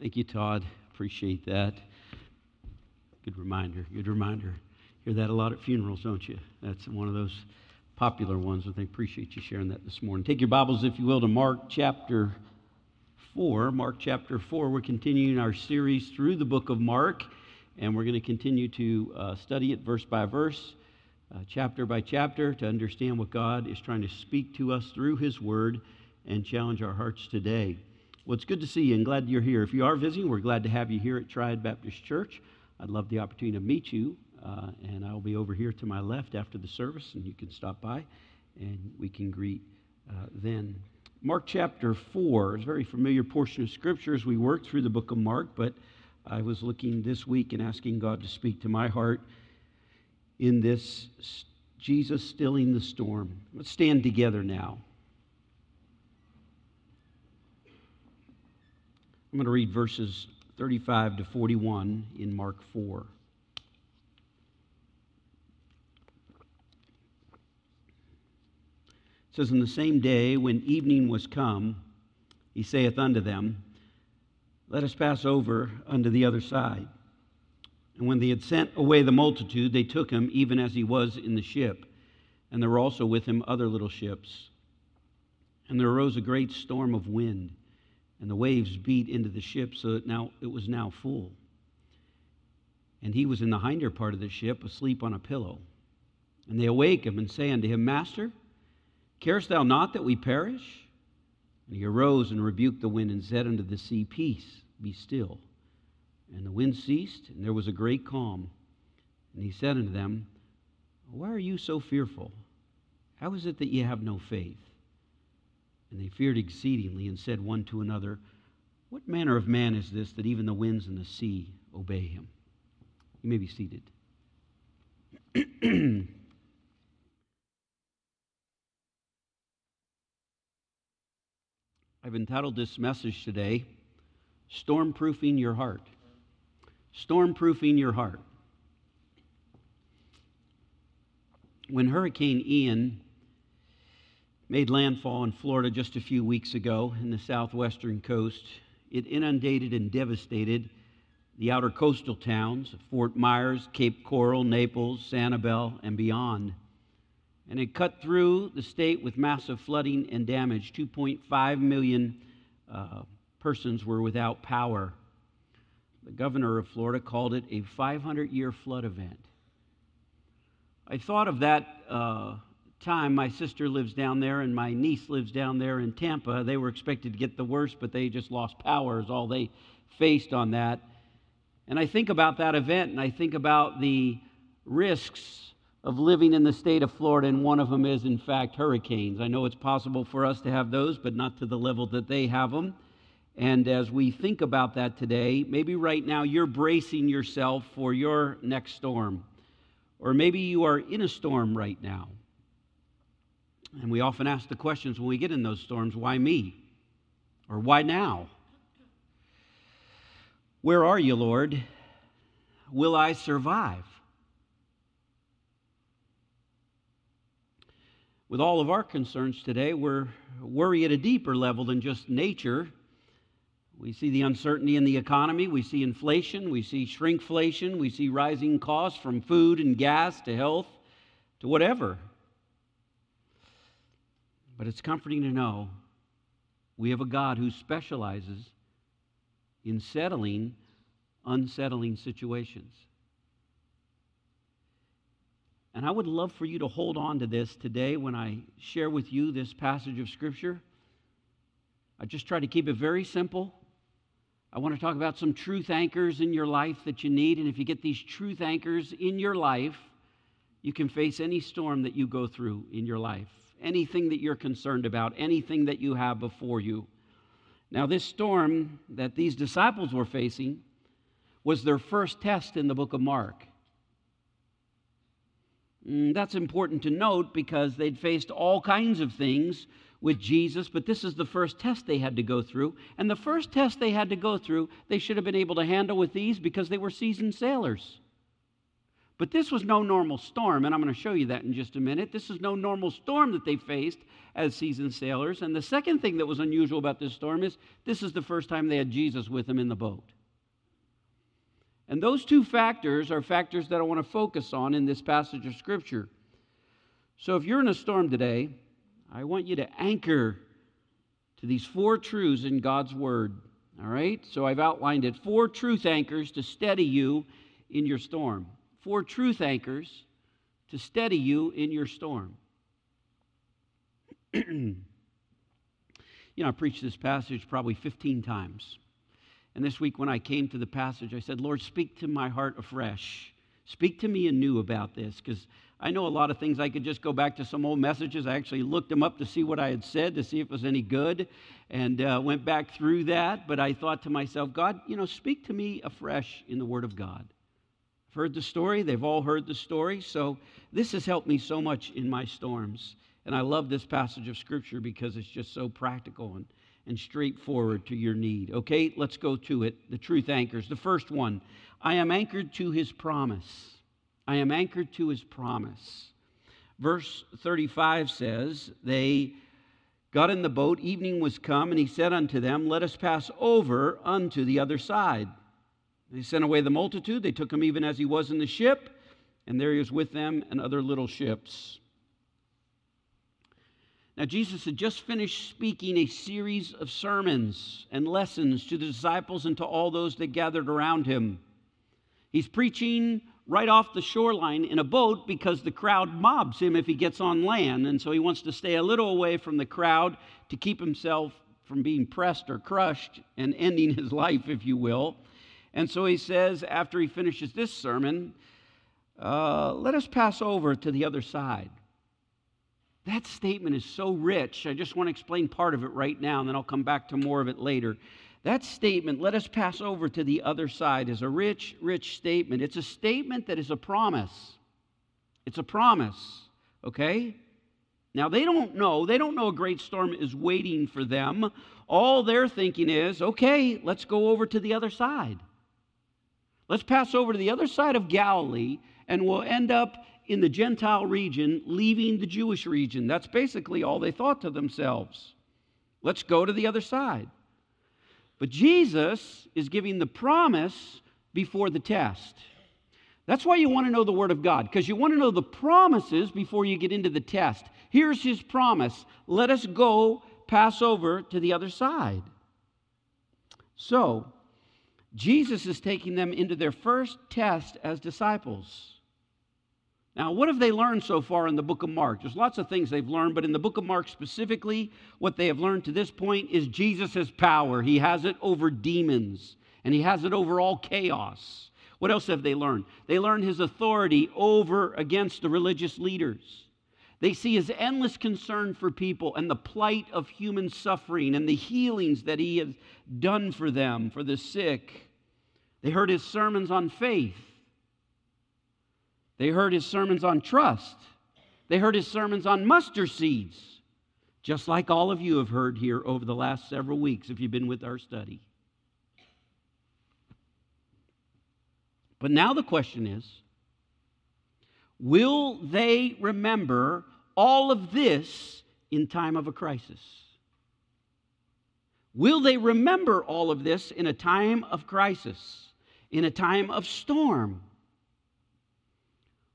Thank you, Todd. Appreciate that. Good reminder. Good reminder. Hear that a lot at funerals, don't you? That's one of those popular ones. I think appreciate you sharing that this morning. Take your Bibles, if you will, to Mark chapter 4. Mark chapter 4. We're continuing our series through the book of Mark, and we're going to continue to uh, study it verse by verse, uh, chapter by chapter, to understand what God is trying to speak to us through His Word and challenge our hearts today. Well, it's good to see you and glad you're here. If you are visiting, we're glad to have you here at Triad Baptist Church. I'd love the opportunity to meet you, uh, and I'll be over here to my left after the service, and you can stop by and we can greet uh, then. Mark chapter 4 is a very familiar portion of Scripture as we work through the book of Mark, but I was looking this week and asking God to speak to my heart in this Jesus stilling the storm. Let's stand together now. I'm going to read verses 35 to 41 in Mark 4. It says, In the same day, when evening was come, he saith unto them, Let us pass over unto the other side. And when they had sent away the multitude, they took him even as he was in the ship. And there were also with him other little ships. And there arose a great storm of wind and the waves beat into the ship so that now it was now full. And he was in the hinder part of the ship, asleep on a pillow. And they awake him and say unto him, Master, carest thou not that we perish? And he arose and rebuked the wind and said unto the sea, Peace, be still. And the wind ceased, and there was a great calm. And he said unto them, Why are you so fearful? How is it that ye have no faith? And they feared exceedingly and said one to another, What manner of man is this that even the winds and the sea obey him? You may be seated. I've entitled this message today, Stormproofing Your Heart. Stormproofing Your Heart. When Hurricane Ian made landfall in Florida just a few weeks ago in the southwestern coast. It inundated and devastated the outer coastal towns of Fort Myers, Cape Coral, Naples, Sanibel, and beyond. And it cut through the state with massive flooding and damage. 2.5 million uh, persons were without power. The governor of Florida called it a 500 year flood event. I thought of that uh, time, my sister lives down there and my niece lives down there in Tampa. They were expected to get the worst, but they just lost power, is all they faced on that. And I think about that event and I think about the risks of living in the state of Florida, and one of them is, in fact, hurricanes. I know it's possible for us to have those, but not to the level that they have them. And as we think about that today, maybe right now you're bracing yourself for your next storm. Or maybe you are in a storm right now. And we often ask the questions when we get in those storms why me? Or why now? Where are you, Lord? Will I survive? With all of our concerns today, we're worried at a deeper level than just nature. We see the uncertainty in the economy, we see inflation, we see shrinkflation, we see rising costs from food and gas to health to whatever. But it's comforting to know we have a God who specializes in settling unsettling situations. And I would love for you to hold on to this today when I share with you this passage of Scripture. I just try to keep it very simple. I want to talk about some truth anchors in your life that you need. And if you get these truth anchors in your life, you can face any storm that you go through in your life anything that you're concerned about, anything that you have before you. Now, this storm that these disciples were facing was their first test in the book of Mark. Mm, that's important to note because they'd faced all kinds of things with Jesus, but this is the first test they had to go through. And the first test they had to go through, they should have been able to handle with ease because they were seasoned sailors. But this was no normal storm, and I'm going to show you that in just a minute. This is no normal storm that they faced as seasoned sailors. And the second thing that was unusual about this storm is this is the first time they had Jesus with them in the boat. And those two factors are factors that I want to focus on in this passage of Scripture. So if you're in a storm today, I want you to anchor to these four truths in God's Word. All right? So I've outlined it four truth anchors to steady you in your storm. Four truth anchors to steady you in your storm. you know, I preached this passage probably 15 times. And this week, when I came to the passage, I said, Lord, speak to my heart afresh. Speak to me anew about this, because I know a lot of things. I could just go back to some old messages. I actually looked them up to see what I had said, to see if it was any good, and uh, went back through that. But I thought to myself, God, you know, speak to me afresh in the Word of God. Heard the story. They've all heard the story. So this has helped me so much in my storms. And I love this passage of Scripture because it's just so practical and, and straightforward to your need. Okay, let's go to it. The truth anchors. The first one I am anchored to his promise. I am anchored to his promise. Verse 35 says, They got in the boat, evening was come, and he said unto them, Let us pass over unto the other side. They sent away the multitude. They took him even as he was in the ship, and there he was with them and other little ships. Now, Jesus had just finished speaking a series of sermons and lessons to the disciples and to all those that gathered around him. He's preaching right off the shoreline in a boat because the crowd mobs him if he gets on land. And so he wants to stay a little away from the crowd to keep himself from being pressed or crushed and ending his life, if you will. And so he says, after he finishes this sermon, uh, let us pass over to the other side. That statement is so rich. I just want to explain part of it right now, and then I'll come back to more of it later. That statement, let us pass over to the other side, is a rich, rich statement. It's a statement that is a promise. It's a promise, okay? Now, they don't know. They don't know a great storm is waiting for them. All they're thinking is, okay, let's go over to the other side. Let's pass over to the other side of Galilee, and we'll end up in the Gentile region, leaving the Jewish region. That's basically all they thought to themselves. Let's go to the other side. But Jesus is giving the promise before the test. That's why you want to know the Word of God, because you want to know the promises before you get into the test. Here's His promise let us go pass over to the other side. So, Jesus is taking them into their first test as disciples. Now, what have they learned so far in the book of Mark? There's lots of things they've learned, but in the book of Mark specifically, what they have learned to this point is Jesus' has power. He has it over demons, and he has it over all chaos. What else have they learned? They learned his authority over against the religious leaders. They see his endless concern for people and the plight of human suffering and the healings that he has done for them, for the sick. They heard his sermons on faith. They heard his sermons on trust. They heard his sermons on mustard seeds, just like all of you have heard here over the last several weeks if you've been with our study. But now the question is will they remember all of this in time of a crisis? Will they remember all of this in a time of crisis, in a time of storm?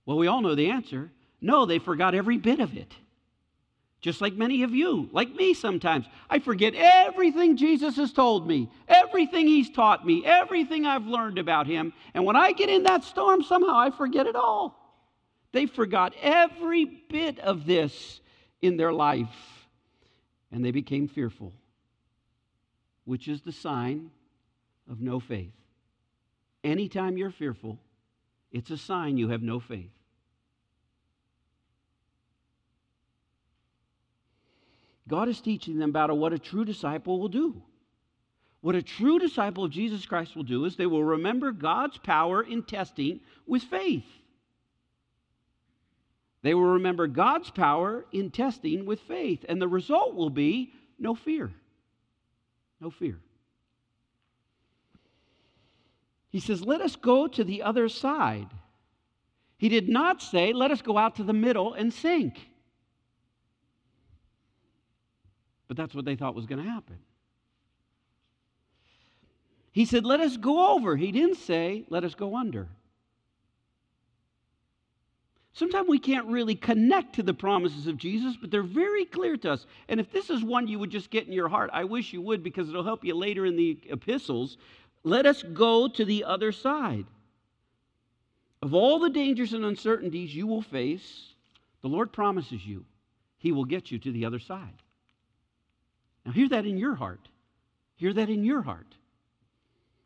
Well, we all know the answer. No, they forgot every bit of it. Just like many of you, like me sometimes. I forget everything Jesus has told me, everything he's taught me, everything I've learned about him. And when I get in that storm, somehow I forget it all. They forgot every bit of this in their life, and they became fearful, which is the sign of no faith. Anytime you're fearful, it's a sign you have no faith. God is teaching them about what a true disciple will do. What a true disciple of Jesus Christ will do is they will remember God's power in testing with faith. They will remember God's power in testing with faith, and the result will be no fear. No fear. He says, Let us go to the other side. He did not say, Let us go out to the middle and sink. But that's what they thought was going to happen. He said, Let us go over. He didn't say, Let us go under. Sometimes we can't really connect to the promises of Jesus, but they're very clear to us. And if this is one you would just get in your heart, I wish you would because it'll help you later in the epistles. Let us go to the other side. Of all the dangers and uncertainties you will face, the Lord promises you He will get you to the other side. Now, hear that in your heart. Hear that in your heart.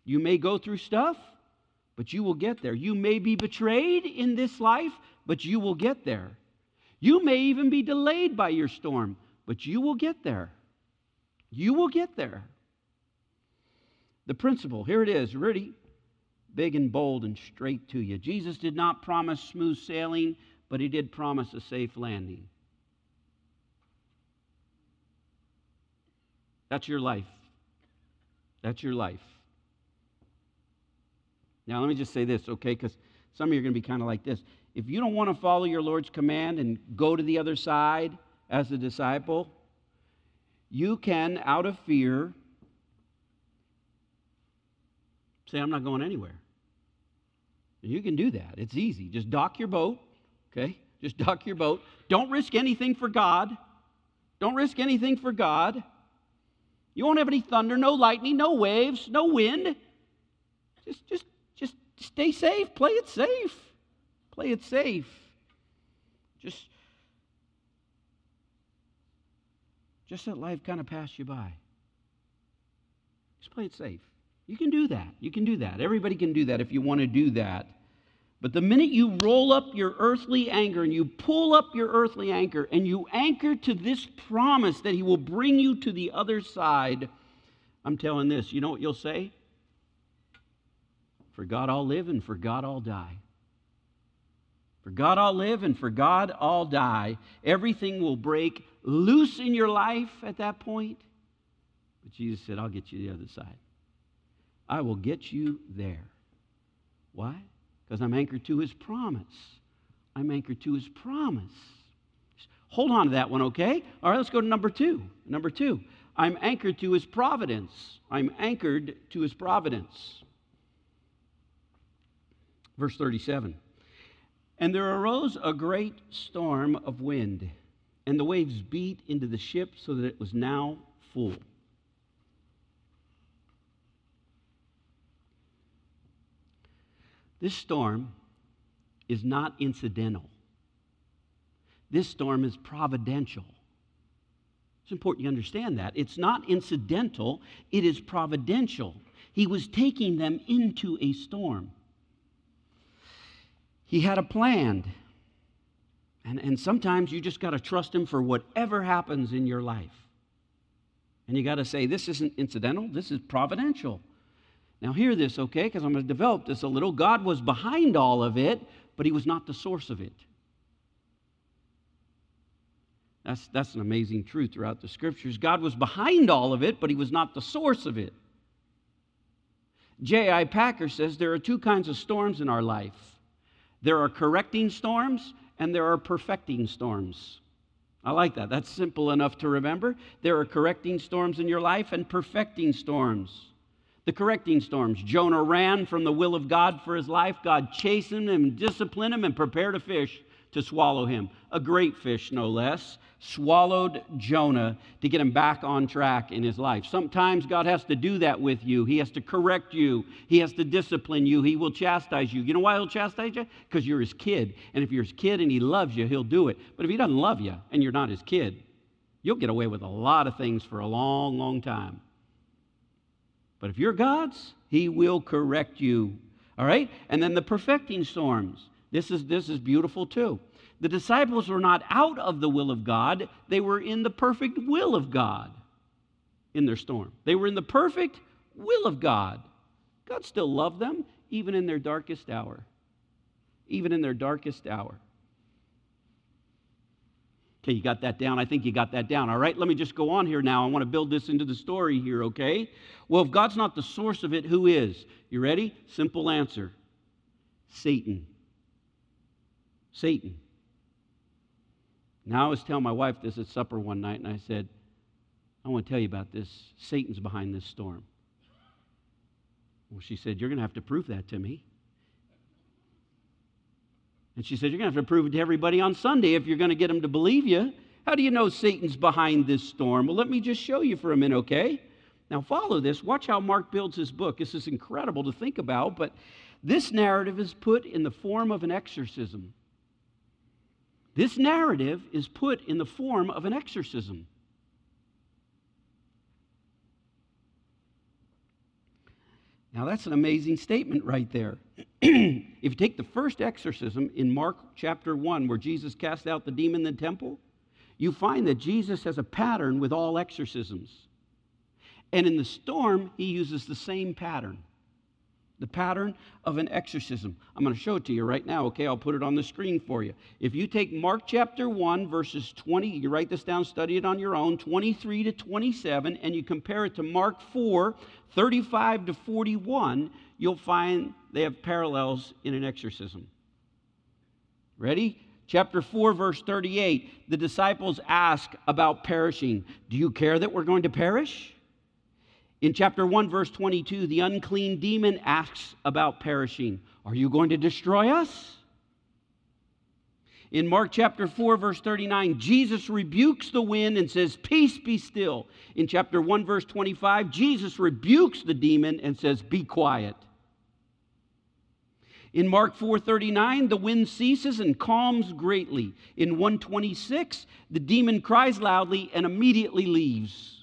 You may go through stuff, but you will get there. You may be betrayed in this life, but you will get there. You may even be delayed by your storm, but you will get there. You will get there. The principle, here it is, ready, big and bold and straight to you. Jesus did not promise smooth sailing, but he did promise a safe landing. That's your life. That's your life. Now, let me just say this, okay? Because some of you are going to be kind of like this. If you don't want to follow your Lord's command and go to the other side as a disciple, you can, out of fear, say, I'm not going anywhere. You can do that. It's easy. Just dock your boat, okay? Just dock your boat. Don't risk anything for God. Don't risk anything for God. You won't have any thunder, no lightning, no waves, no wind. Just, just, stay safe. Play it safe. Play it safe. Just, just let life kind of pass you by. Just play it safe. You can do that. You can do that. Everybody can do that if you want to do that. But the minute you roll up your earthly anchor and you pull up your earthly anchor and you anchor to this promise that He will bring you to the other side, I'm telling this, you know what you'll say? For God I'll live and for God I'll die. For God I'll live and for God I'll die. Everything will break loose in your life at that point. But Jesus said, I'll get you the other side. I will get you there. Why? Because I'm anchored to his promise. I'm anchored to his promise. Hold on to that one, okay? All right, let's go to number two. Number two, I'm anchored to his providence. I'm anchored to his providence. Verse 37 And there arose a great storm of wind, and the waves beat into the ship so that it was now full. This storm is not incidental. This storm is providential. It's important you understand that. It's not incidental, it is providential. He was taking them into a storm. He had a plan. And, and sometimes you just got to trust Him for whatever happens in your life. And you got to say, this isn't incidental, this is providential. Now, hear this, okay, because I'm going to develop this a little. God was behind all of it, but He was not the source of it. That's, that's an amazing truth throughout the scriptures. God was behind all of it, but He was not the source of it. J.I. Packer says there are two kinds of storms in our life there are correcting storms, and there are perfecting storms. I like that. That's simple enough to remember. There are correcting storms in your life and perfecting storms the correcting storms. Jonah ran from the will of God for his life. God chastened him disciplined him and prepared a fish to swallow him. A great fish, no less, swallowed Jonah to get him back on track in his life. Sometimes God has to do that with you. He has to correct you, He has to discipline you, He will chastise you. You know why He'll chastise you? Because you're His kid. And if you're His kid and He loves you, He'll do it. But if He doesn't love you and you're not His kid, you'll get away with a lot of things for a long, long time. But if you're God's, He will correct you. All right? And then the perfecting storms. This is, this is beautiful too. The disciples were not out of the will of God, they were in the perfect will of God in their storm. They were in the perfect will of God. God still loved them even in their darkest hour. Even in their darkest hour. Okay, you got that down? I think you got that down. All right, let me just go on here now. I want to build this into the story here, okay? Well, if God's not the source of it, who is? You ready? Simple answer Satan. Satan. Now, I was telling my wife this at supper one night, and I said, I want to tell you about this. Satan's behind this storm. Well, she said, You're going to have to prove that to me. And she said, You're going to have to prove it to everybody on Sunday if you're going to get them to believe you. How do you know Satan's behind this storm? Well, let me just show you for a minute, okay? Now, follow this. Watch how Mark builds his book. This is incredible to think about, but this narrative is put in the form of an exorcism. This narrative is put in the form of an exorcism. Now, that's an amazing statement right there. if you take the first exorcism in Mark chapter 1, where Jesus cast out the demon in the temple, you find that Jesus has a pattern with all exorcisms. And in the storm, he uses the same pattern the pattern of an exorcism. I'm going to show it to you right now, okay? I'll put it on the screen for you. If you take Mark chapter 1, verses 20, you write this down, study it on your own, 23 to 27, and you compare it to Mark 4, 35 to 41, you'll find they have parallels in an exorcism. Ready? Chapter 4, verse 38, the disciples ask about perishing. Do you care that we're going to perish? In chapter 1, verse 22, the unclean demon asks about perishing. Are you going to destroy us? In Mark chapter 4, verse 39, Jesus rebukes the wind and says, Peace be still. In chapter 1, verse 25, Jesus rebukes the demon and says, Be quiet. In Mark 4:39, the wind ceases and calms greatly. In 126, the demon cries loudly and immediately leaves.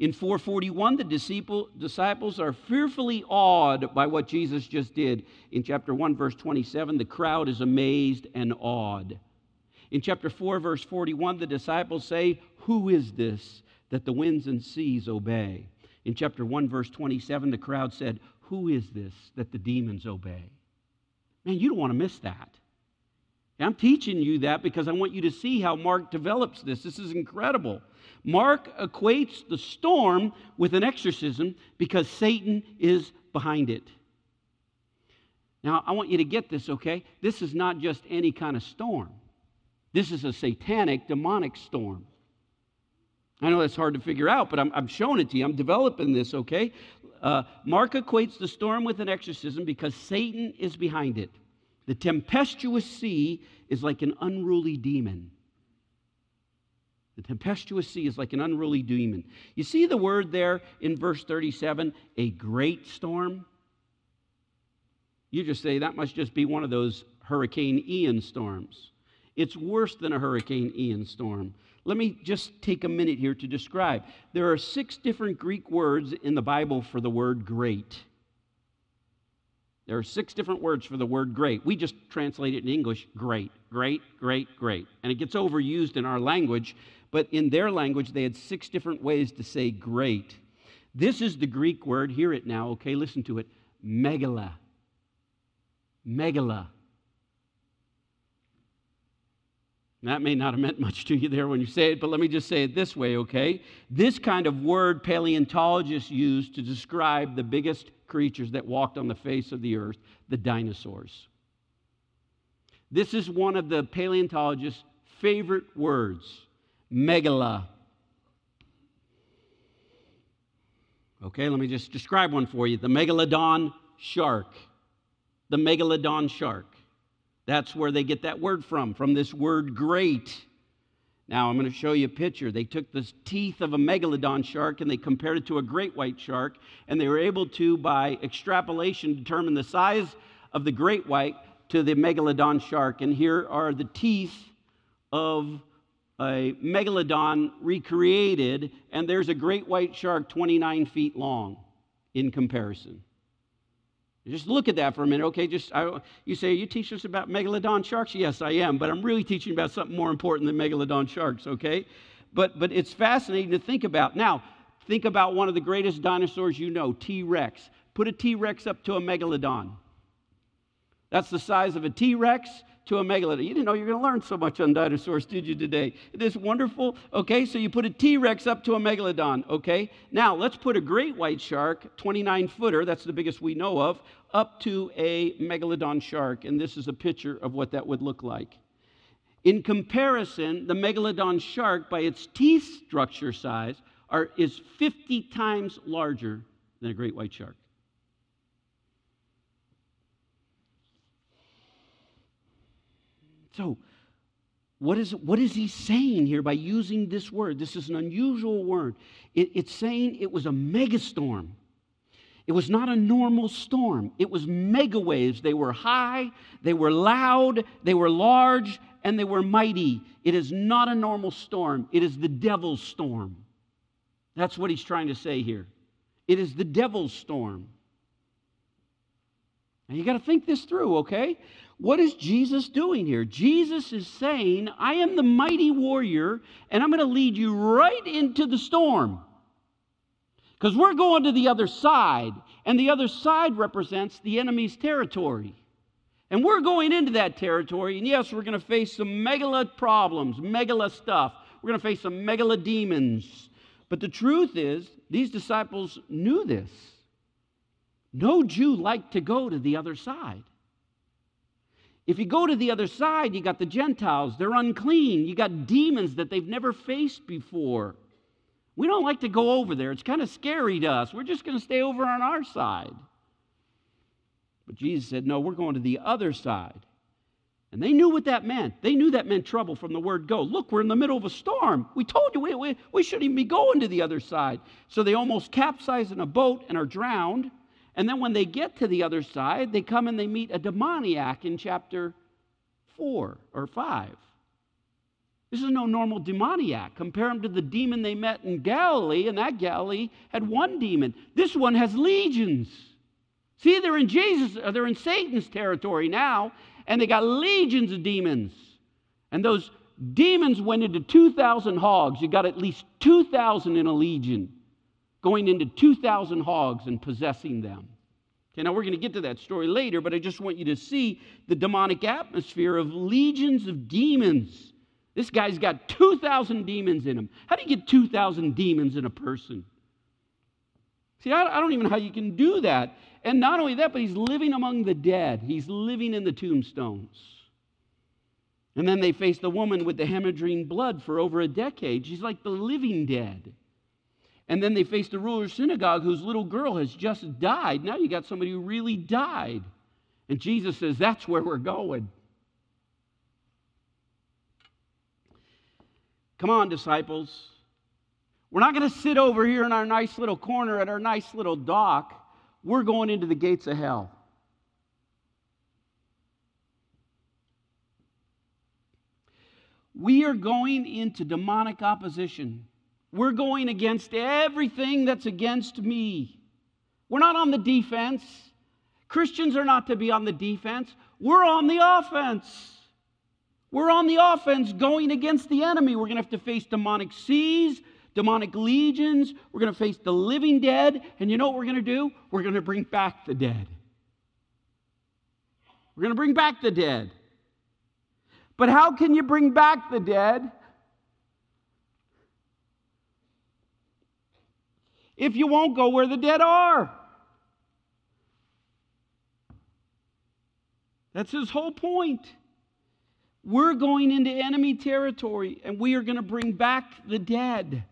In 441, the disciples are fearfully awed by what Jesus just did. In chapter 1, verse 27, the crowd is amazed and awed. In chapter 4, verse 41, the disciples say, Who is this that the winds and seas obey? In chapter 1, verse 27, the crowd said, Who is this that the demons obey? Man, you don't want to miss that. I'm teaching you that because I want you to see how Mark develops this. This is incredible. Mark equates the storm with an exorcism because Satan is behind it. Now, I want you to get this, okay? This is not just any kind of storm. This is a satanic, demonic storm. I know that's hard to figure out, but I'm, I'm showing it to you. I'm developing this, okay? Uh, Mark equates the storm with an exorcism because Satan is behind it. The tempestuous sea is like an unruly demon. The tempestuous sea is like an unruly demon. You see the word there in verse 37 a great storm? You just say that must just be one of those Hurricane Ian storms. It's worse than a Hurricane Ian storm. Let me just take a minute here to describe. There are six different Greek words in the Bible for the word great. There are six different words for the word great. We just translate it in English great, great, great, great. And it gets overused in our language, but in their language, they had six different ways to say great. This is the Greek word, hear it now, okay, listen to it megala. Megala. That may not have meant much to you there when you say it, but let me just say it this way, okay? This kind of word paleontologists use to describe the biggest creatures that walked on the face of the earth, the dinosaurs. This is one of the paleontologists' favorite words megala. Okay, let me just describe one for you the megalodon shark. The megalodon shark. That's where they get that word from, from this word great. Now, I'm going to show you a picture. They took the teeth of a megalodon shark and they compared it to a great white shark, and they were able to, by extrapolation, determine the size of the great white to the megalodon shark. And here are the teeth of a megalodon recreated, and there's a great white shark 29 feet long in comparison. Just look at that for a minute, okay? Just I, you say you teach us about megalodon sharks. Yes, I am, but I'm really teaching about something more important than megalodon sharks, okay? But but it's fascinating to think about. Now, think about one of the greatest dinosaurs you know, T-Rex. Put a T-Rex up to a megalodon. That's the size of a T-Rex to a megalodon. You didn't know you were going to learn so much on dinosaurs, did you, today? It is wonderful. Okay, so you put a T Rex up to a megalodon. Okay, now let's put a great white shark, 29 footer, that's the biggest we know of, up to a megalodon shark, and this is a picture of what that would look like. In comparison, the megalodon shark, by its teeth structure size, are, is 50 times larger than a great white shark. So, what is, what is he saying here by using this word? This is an unusual word. It, it's saying it was a megastorm. It was not a normal storm. It was mega waves. They were high, they were loud, they were large, and they were mighty. It is not a normal storm. It is the devil's storm. That's what he's trying to say here. It is the devil's storm. Now you got to think this through, okay? What is Jesus doing here? Jesus is saying, I am the mighty warrior, and I'm going to lead you right into the storm. Because we're going to the other side, and the other side represents the enemy's territory. And we're going into that territory, and yes, we're going to face some megala problems, megala stuff. We're going to face some megala demons. But the truth is, these disciples knew this. No Jew liked to go to the other side. If you go to the other side, you got the Gentiles, they're unclean. You got demons that they've never faced before. We don't like to go over there. It's kind of scary to us. We're just going to stay over on our side. But Jesus said, No, we're going to the other side. And they knew what that meant. They knew that meant trouble from the word go. Look, we're in the middle of a storm. We told you we, we, we shouldn't even be going to the other side. So they almost capsize in a boat and are drowned. And then when they get to the other side, they come and they meet a demoniac in chapter 4 or 5. This is no normal demoniac. Compare him to the demon they met in Galilee, and that Galilee had one demon. This one has legions. See, they're in Jesus, uh, they're in Satan's territory now, and they got legions of demons. And those demons went into 2,000 hogs. You got at least 2,000 in a legion going into 2,000 hogs and possessing them. Okay, now we're going to get to that story later, but I just want you to see the demonic atmosphere of legions of demons. This guy's got 2,000 demons in him. How do you get 2,000 demons in a person? See, I, don't even know how you can do that. And not only that, but he's living among the dead, he's living in the tombstones. And then they face the woman with the hemorrhaging blood for over a decade. She's like the living dead. And then they face the ruler of synagogue whose little girl has just died. Now you got somebody who really died. And Jesus says, That's where we're going. Come on, disciples. We're not going to sit over here in our nice little corner at our nice little dock. We're going into the gates of hell. We are going into demonic opposition. We're going against everything that's against me. We're not on the defense. Christians are not to be on the defense. We're on the offense. We're on the offense going against the enemy. We're going to have to face demonic seas, demonic legions. We're going to face the living dead. And you know what we're going to do? We're going to bring back the dead. We're going to bring back the dead. But how can you bring back the dead if you won't go where the dead are. That's his whole point. We're going into enemy territory and we are going to bring back the dead.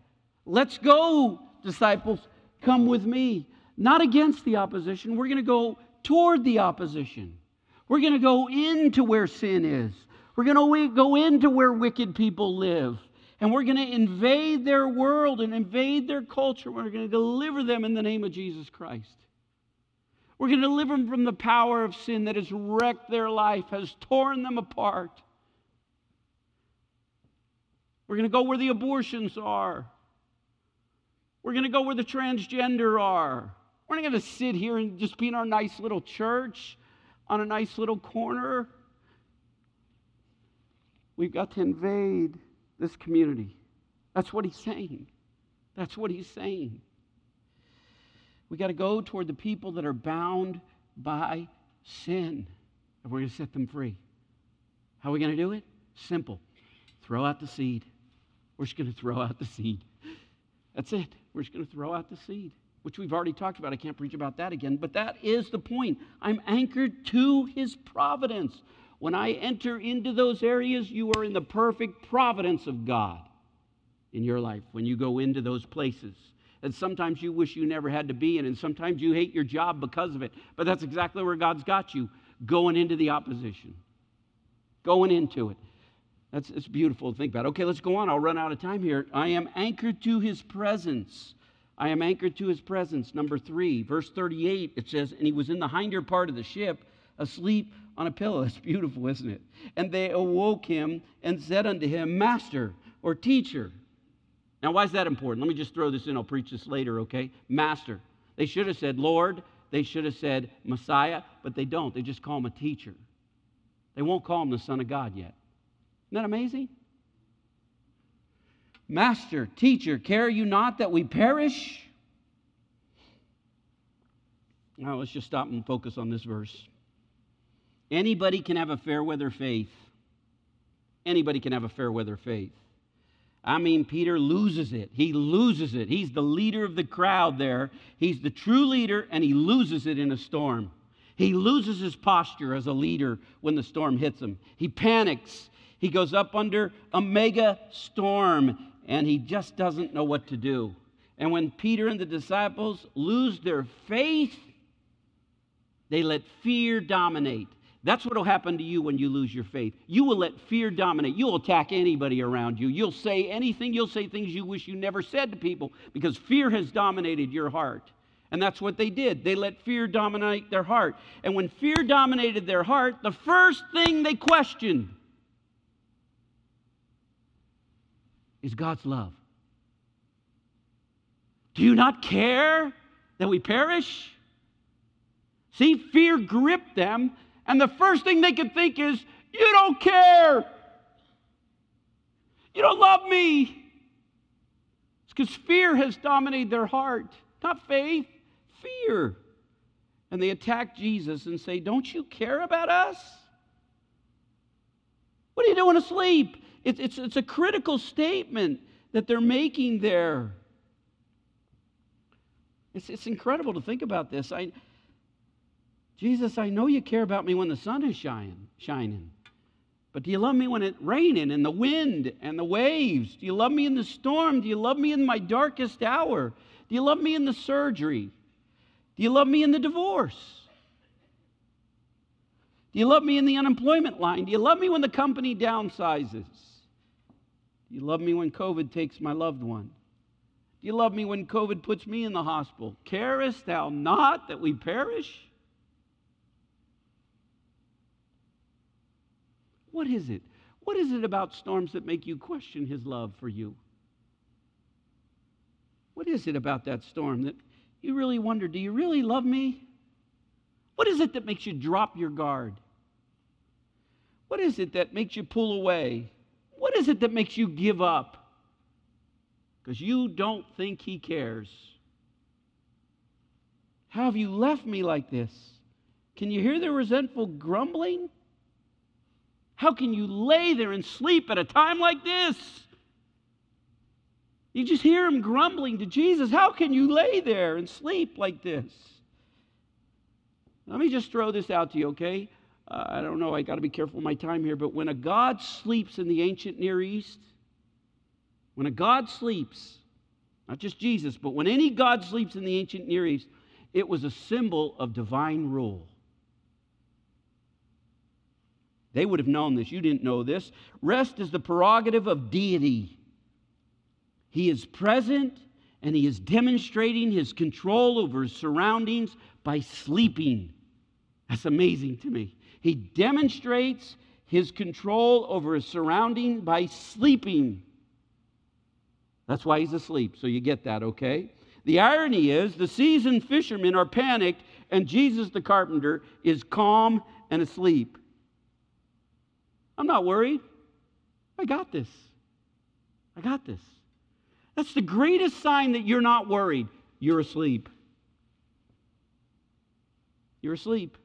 Let's go, disciples. Come with me. Not against the opposition. We're going to go toward the opposition. We're going to go into where sin is. We're going to go into where wicked people live and we're going to invade their world and invade their culture. We're going to deliver them in the name of Jesus Christ. We're going to deliver them from the power of sin that has wrecked their life, has torn them apart. We're going to go where the abortions are. We're going to go where the transgender are. We're not going to sit here and just be in our nice little church on a nice little corner. We've got to invade this community. That's what he's saying. That's what he's saying. We got to go toward the people that are bound by sin, and we're going to set them free. How are we going to do it? Simple. Throw out the seed. We're just going to throw out the seed. That's it. We're just going to throw out the seed. which we've already talked about. I can't preach about that again, but that is the point. I'm anchored to his providence. When I enter into those areas, you are in the perfect providence of God in your life when you go into those places. And sometimes you wish you never had to be in, and sometimes you hate your job because of it. But that's exactly where God's got you going into the opposition, going into it. That's it's beautiful to think about. Okay, let's go on. I'll run out of time here. I am anchored to his presence. I am anchored to his presence. Number three, verse 38, it says, And he was in the hinder part of the ship, asleep on a pillow. It's beautiful, isn't it? And they awoke him and said unto him, Master or teacher. Now, why is that important? Let me just throw this in. I'll preach this later, okay? Master. They should have said Lord. They should have said Messiah, but they don't. They just call him a teacher. They won't call him the Son of God yet. Isn't that amazing? Master, teacher, care you not that we perish? Now, let's just stop and focus on this verse. Anybody can have a fair weather faith. Anybody can have a fair weather faith. I mean, Peter loses it. He loses it. He's the leader of the crowd there. He's the true leader, and he loses it in a storm. He loses his posture as a leader when the storm hits him. He panics. He goes up under a mega storm, and he just doesn't know what to do. And when Peter and the disciples lose their faith, they let fear dominate. That's what will happen to you when you lose your faith. You will let fear dominate. You'll attack anybody around you. You'll say anything. You'll say things you wish you never said to people because fear has dominated your heart. And that's what they did. They let fear dominate their heart. And when fear dominated their heart, the first thing they questioned is God's love. Do you not care that we perish? See, fear gripped them and the first thing they could think is, You don't care. You don't love me. It's because fear has dominated their heart, not faith, fear. And they attack Jesus and say, Don't you care about us? What are you doing asleep? It's, it's, it's a critical statement that they're making there. It's, it's incredible to think about this. I, Jesus, I know you care about me when the sun is shining, shining. But do you love me when it's raining and the wind and the waves? Do you love me in the storm? Do you love me in my darkest hour? Do you love me in the surgery? Do you love me in the divorce? Do you love me in the unemployment line? Do you love me when the company downsizes? Do you love me when COVID takes my loved one? Do you love me when COVID puts me in the hospital? Carest thou not that we perish? What is it? What is it about storms that make you question his love for you? What is it about that storm that you really wonder, do you really love me? What is it that makes you drop your guard? What is it that makes you pull away? What is it that makes you give up? Because you don't think he cares. How have you left me like this? Can you hear the resentful grumbling? How can you lay there and sleep at a time like this? You just hear him grumbling to Jesus. How can you lay there and sleep like this? Let me just throw this out to you, okay? Uh, I don't know, I got to be careful with my time here, but when a God sleeps in the ancient Near East, when a God sleeps, not just Jesus, but when any God sleeps in the ancient Near East, it was a symbol of divine rule. They would have known this. You didn't know this. Rest is the prerogative of deity. He is present and he is demonstrating his control over his surroundings by sleeping. That's amazing to me. He demonstrates his control over his surrounding by sleeping. That's why he's asleep. So you get that, okay? The irony is the seasoned fishermen are panicked, and Jesus the carpenter is calm and asleep. I'm not worried. I got this. I got this. That's the greatest sign that you're not worried. You're asleep. You're asleep.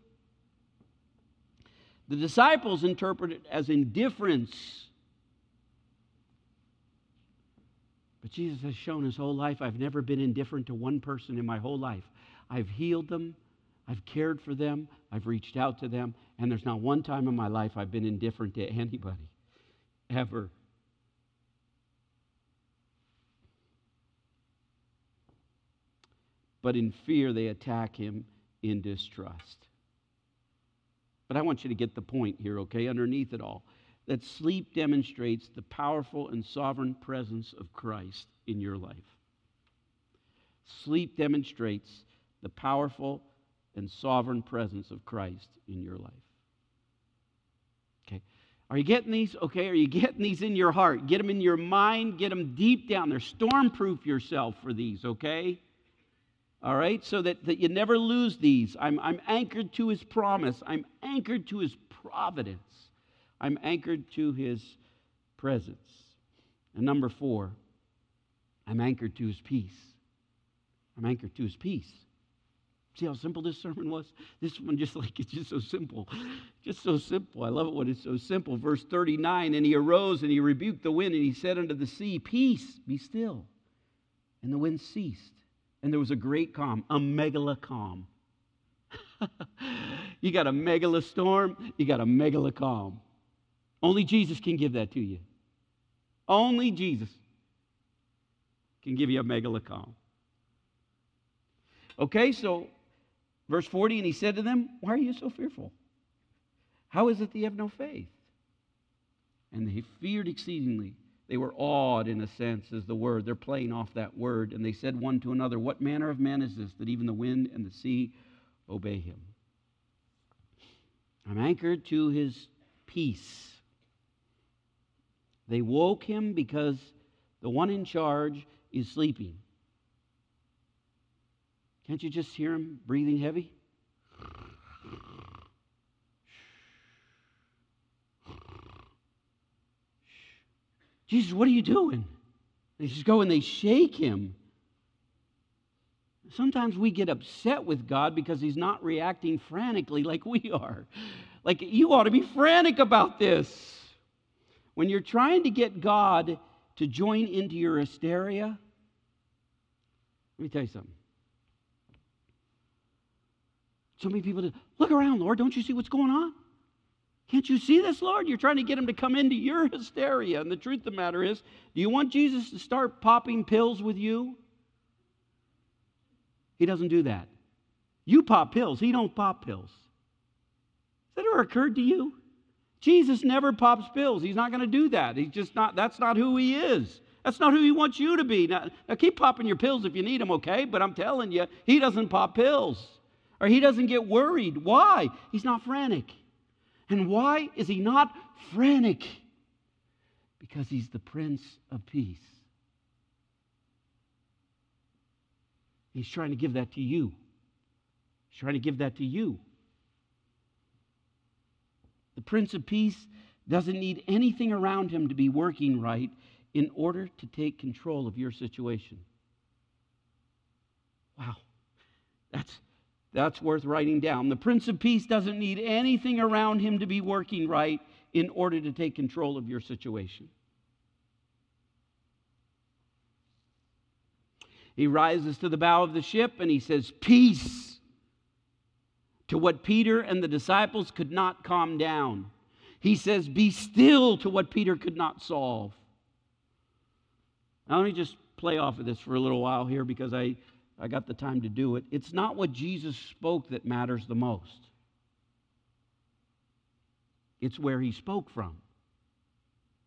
The disciples interpret it as indifference. But Jesus has shown his whole life I've never been indifferent to one person in my whole life. I've healed them, I've cared for them, I've reached out to them, and there's not one time in my life I've been indifferent to anybody, ever. But in fear, they attack him in distrust. But I want you to get the point here, okay, underneath it all. That sleep demonstrates the powerful and sovereign presence of Christ in your life. Sleep demonstrates the powerful and sovereign presence of Christ in your life. Okay. Are you getting these? Okay. Are you getting these in your heart? Get them in your mind. Get them deep down there. Stormproof yourself for these, okay? All right? So that, that you never lose these. I'm, I'm anchored to his promise, I'm anchored to his providence, I'm anchored to his presence. And number four, I'm anchored to his peace. I'm anchored to his peace. See how simple this sermon was? This one just like it's just so simple. Just so simple. I love it when it's so simple. Verse 39, and he arose and he rebuked the wind and he said unto the sea, Peace, be still. And the wind ceased. And there was a great calm, a megala calm. you got a megala storm, you got a megala calm. Only Jesus can give that to you. Only Jesus can give you a megala calm. Okay, so Verse 40, and he said to them, Why are you so fearful? How is it that you have no faith? And they feared exceedingly. They were awed, in a sense, as the word. They're playing off that word. And they said one to another, What manner of man is this that even the wind and the sea obey him? I'm anchored to his peace. They woke him because the one in charge is sleeping. Can't you just hear him breathing heavy? Jesus, what are you doing? They just go and they shake him. Sometimes we get upset with God because he's not reacting frantically like we are. Like, you ought to be frantic about this. When you're trying to get God to join into your hysteria, let me tell you something. So many people say, Look around, Lord. Don't you see what's going on? Can't you see this, Lord? You're trying to get him to come into your hysteria. And the truth of the matter is, do you want Jesus to start popping pills with you? He doesn't do that. You pop pills, he don't pop pills. Has that ever occurred to you? Jesus never pops pills. He's not going to do that. He's just not, that's not who he is. That's not who he wants you to be. Now, now keep popping your pills if you need them, okay? But I'm telling you, he doesn't pop pills or he doesn't get worried. Why? He's not frantic. And why is he not frantic? Because he's the Prince of Peace. He's trying to give that to you. He's trying to give that to you. The Prince of Peace doesn't need anything around him to be working right in order to take control of your situation. Wow. That's that's worth writing down. The Prince of Peace doesn't need anything around him to be working right in order to take control of your situation. He rises to the bow of the ship and he says, Peace, to what Peter and the disciples could not calm down. He says, Be still, to what Peter could not solve. Now, let me just play off of this for a little while here because I, I got the time to do it. It's not what Jesus spoke that matters the most, it's where he spoke from.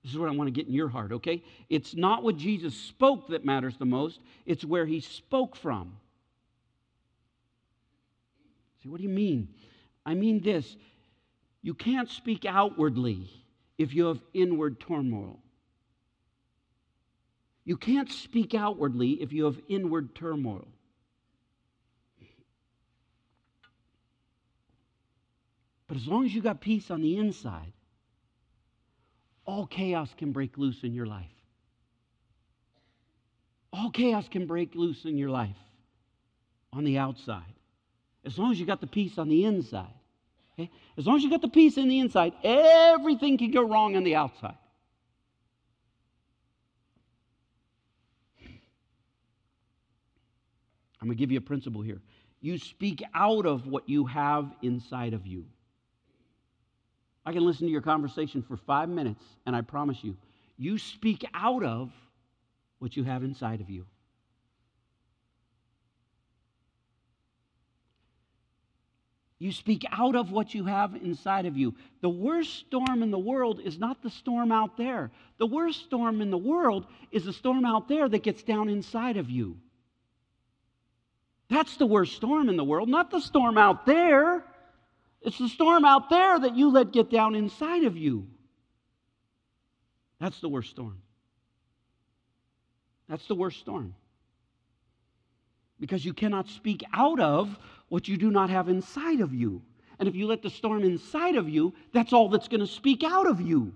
This is what I want to get in your heart, okay? It's not what Jesus spoke that matters the most, it's where he spoke from. See, what do you mean? I mean this you can't speak outwardly if you have inward turmoil. You can't speak outwardly if you have inward turmoil. But as long as you got peace on the inside, all chaos can break loose in your life. All chaos can break loose in your life on the outside. As long as you got the peace on the inside. Okay? As long as you got the peace in the inside, everything can go wrong on the outside. I'm going to give you a principle here. You speak out of what you have inside of you. I can listen to your conversation for five minutes, and I promise you, you speak out of what you have inside of you. You speak out of what you have inside of you. The worst storm in the world is not the storm out there. The worst storm in the world is the storm out there that gets down inside of you. That's the worst storm in the world, not the storm out there. It's the storm out there that you let get down inside of you. That's the worst storm. That's the worst storm. Because you cannot speak out of what you do not have inside of you. And if you let the storm inside of you, that's all that's going to speak out of you.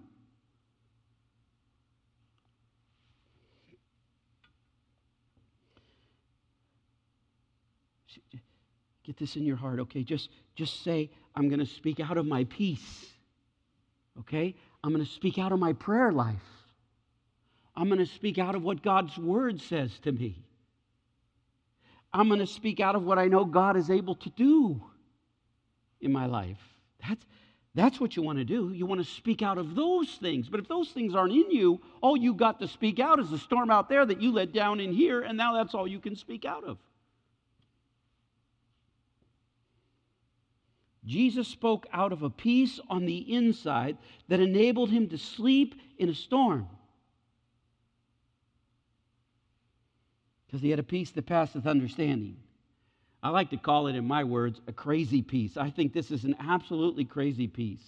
Get this in your heart, okay? Just, just say, I'm going to speak out of my peace, okay? I'm going to speak out of my prayer life. I'm going to speak out of what God's word says to me. I'm going to speak out of what I know God is able to do in my life. That's, that's what you want to do. You want to speak out of those things. But if those things aren't in you, all you got to speak out is the storm out there that you let down in here, and now that's all you can speak out of. Jesus spoke out of a peace on the inside that enabled him to sleep in a storm. because he had a peace that passeth understanding. I like to call it, in my words, a crazy peace. I think this is an absolutely crazy peace.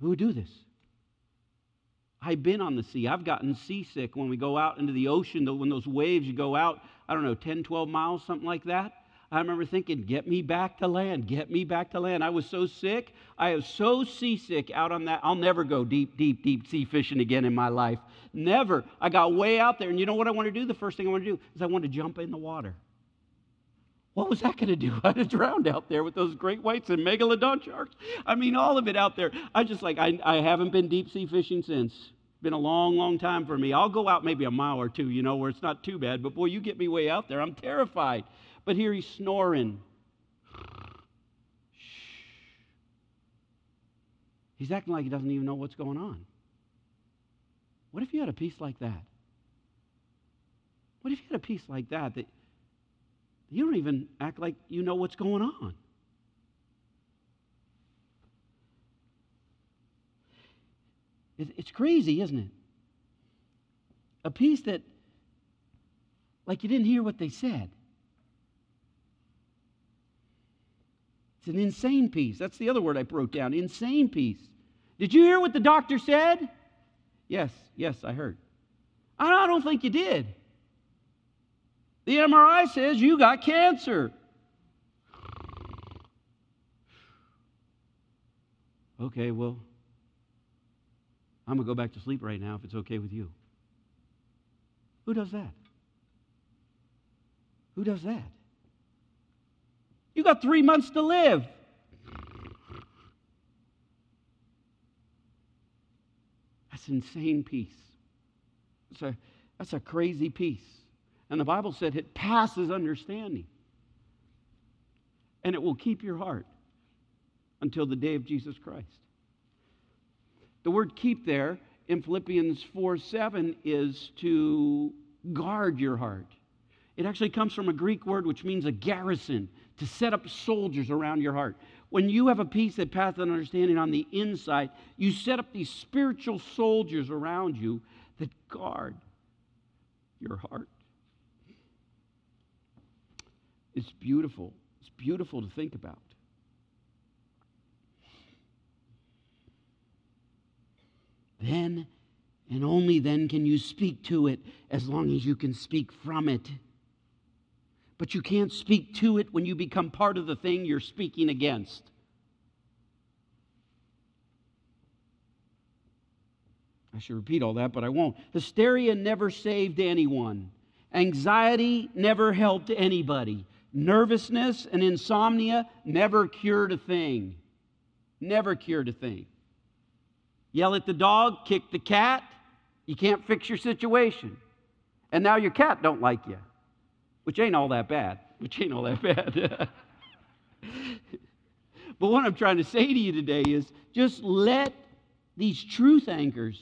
Who would do this? I've been on the sea. I've gotten seasick when we go out into the ocean, when those waves, go out, I don't know, 10, 12 miles, something like that. I remember thinking, get me back to land, get me back to land. I was so sick. I was so seasick out on that. I'll never go deep, deep, deep sea fishing again in my life. Never. I got way out there. And you know what I want to do? The first thing I want to do is I want to jump in the water. What was that going to do? I'd have drowned out there with those great whites and megalodon sharks. I mean, all of it out there. I just like, I, I haven't been deep sea fishing since. Been a long, long time for me. I'll go out maybe a mile or two, you know, where it's not too bad. But boy, you get me way out there. I'm terrified. But here he's snoring. He's acting like he doesn't even know what's going on. What if you had a peace like that? What if you had a peace like that that you don't even act like you know what's going on? It's crazy, isn't it? A peace that, like you didn't hear what they said. It's an insane peace. That's the other word I wrote down insane peace. Did you hear what the doctor said? Yes, yes, I heard. I don't think you did. The MRI says you got cancer. Okay, well, I'm going to go back to sleep right now if it's okay with you. Who does that? Who does that? You got three months to live. That's insane peace. That's a, that's a crazy peace. And the Bible said it passes understanding. And it will keep your heart until the day of Jesus Christ. The word keep there in Philippians 4 7 is to guard your heart. It actually comes from a Greek word which means a garrison, to set up soldiers around your heart. When you have a peace that passeth understanding on the inside, you set up these spiritual soldiers around you that guard your heart. It's beautiful. It's beautiful to think about. Then and only then can you speak to it as long as you can speak from it. But you can't speak to it when you become part of the thing you're speaking against. I should repeat all that, but I won't. Hysteria never saved anyone. Anxiety never helped anybody. Nervousness and insomnia never cured a thing. Never cured a thing. Yell at the dog, kick the cat, you can't fix your situation. And now your cat don't like you. Which ain't all that bad, which ain't all that bad. but what I'm trying to say to you today is just let these truth anchors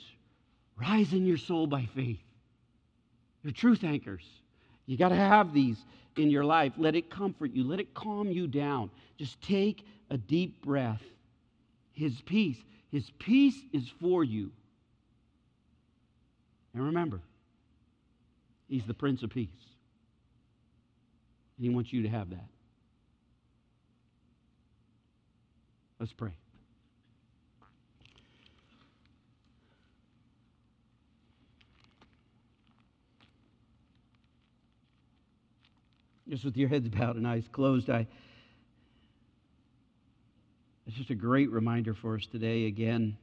rise in your soul by faith. They're truth anchors. You got to have these in your life. Let it comfort you, let it calm you down. Just take a deep breath. His peace, His peace is for you. And remember, He's the Prince of Peace. And He wants you to have that. Let's pray. Just with your heads bowed and eyes closed, I. It's just a great reminder for us today again.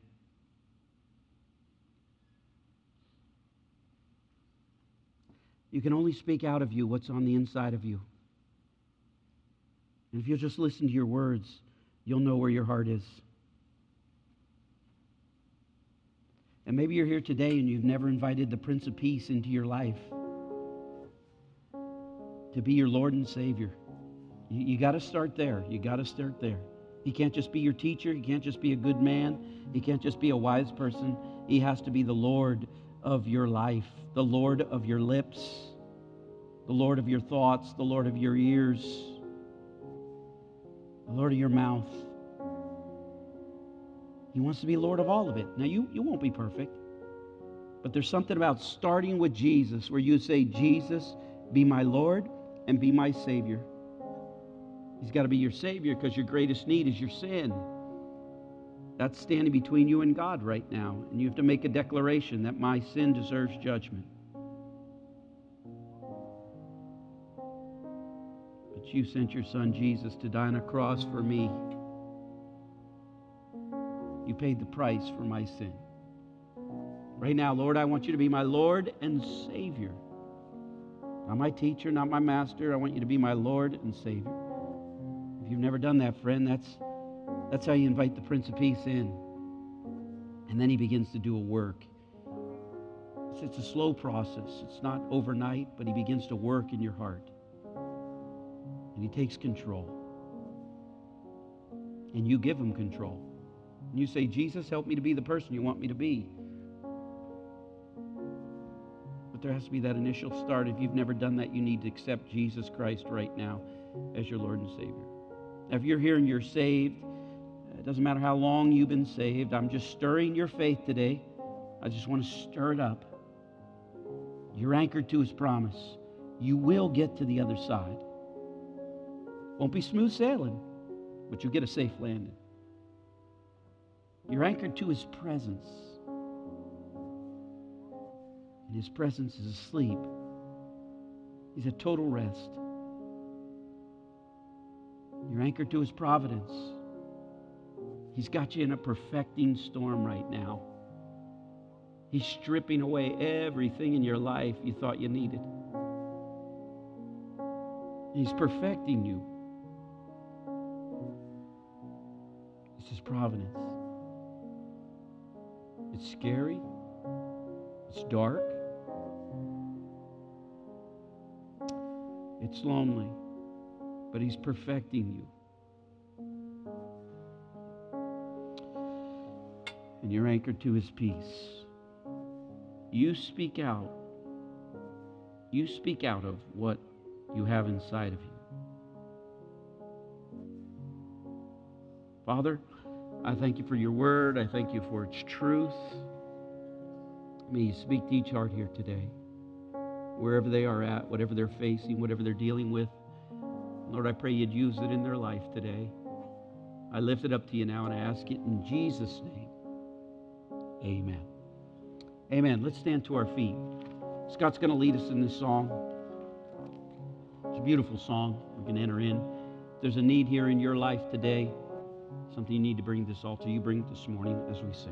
You can only speak out of you what's on the inside of you. And if you'll just listen to your words, you'll know where your heart is. And maybe you're here today and you've never invited the Prince of Peace into your life to be your Lord and Savior. You, you got to start there. You got to start there. He can't just be your teacher. He can't just be a good man. He can't just be a wise person. He has to be the Lord of your life, the Lord of your lips, the Lord of your thoughts, the Lord of your ears, Lord of your mouth. He wants to be Lord of all of it. Now, you, you won't be perfect, but there's something about starting with Jesus where you say, Jesus, be my Lord and be my Savior. He's got to be your Savior because your greatest need is your sin. That's standing between you and God right now. And you have to make a declaration that my sin deserves judgment. You sent your son Jesus to die on a cross for me. You paid the price for my sin. Right now, Lord, I want you to be my Lord and Savior. Not my teacher, not my master. I want you to be my Lord and Savior. If you've never done that, friend, that's, that's how you invite the Prince of Peace in. And then he begins to do a work. It's, it's a slow process. It's not overnight, but he begins to work in your heart. And he takes control. And you give him control. And you say, Jesus, help me to be the person you want me to be But there has to be that initial start. If you've never done that, you need to accept Jesus Christ right now as your Lord and Savior. Now, if you're here and you're saved, uh, it doesn't matter how long you've been saved. I'm just stirring your faith today. I just want to stir it up. You're anchored to his promise. You will get to the other side. Won't be smooth sailing, but you'll get a safe landing. You're anchored to his presence and his presence is asleep. He's at total rest. You're anchored to his providence. He's got you in a perfecting storm right now. He's stripping away everything in your life you thought you needed. He's perfecting you. Providence. It's scary. It's dark. It's lonely, but He's perfecting you. And you're anchored to His peace. You speak out. You speak out of what you have inside of you. Father, I thank you for your word. I thank you for its truth. May you speak to each heart here today wherever they are at, whatever they're facing, whatever they're dealing with. Lord, I pray you'd use it in their life today. I lift it up to you now and I ask it in Jesus' name. Amen. Amen. Let's stand to our feet. Scott's going to lead us in this song. It's a beautiful song. We can enter in. There's a need here in your life today, something you need to bring this to you, bring it this morning as we sing.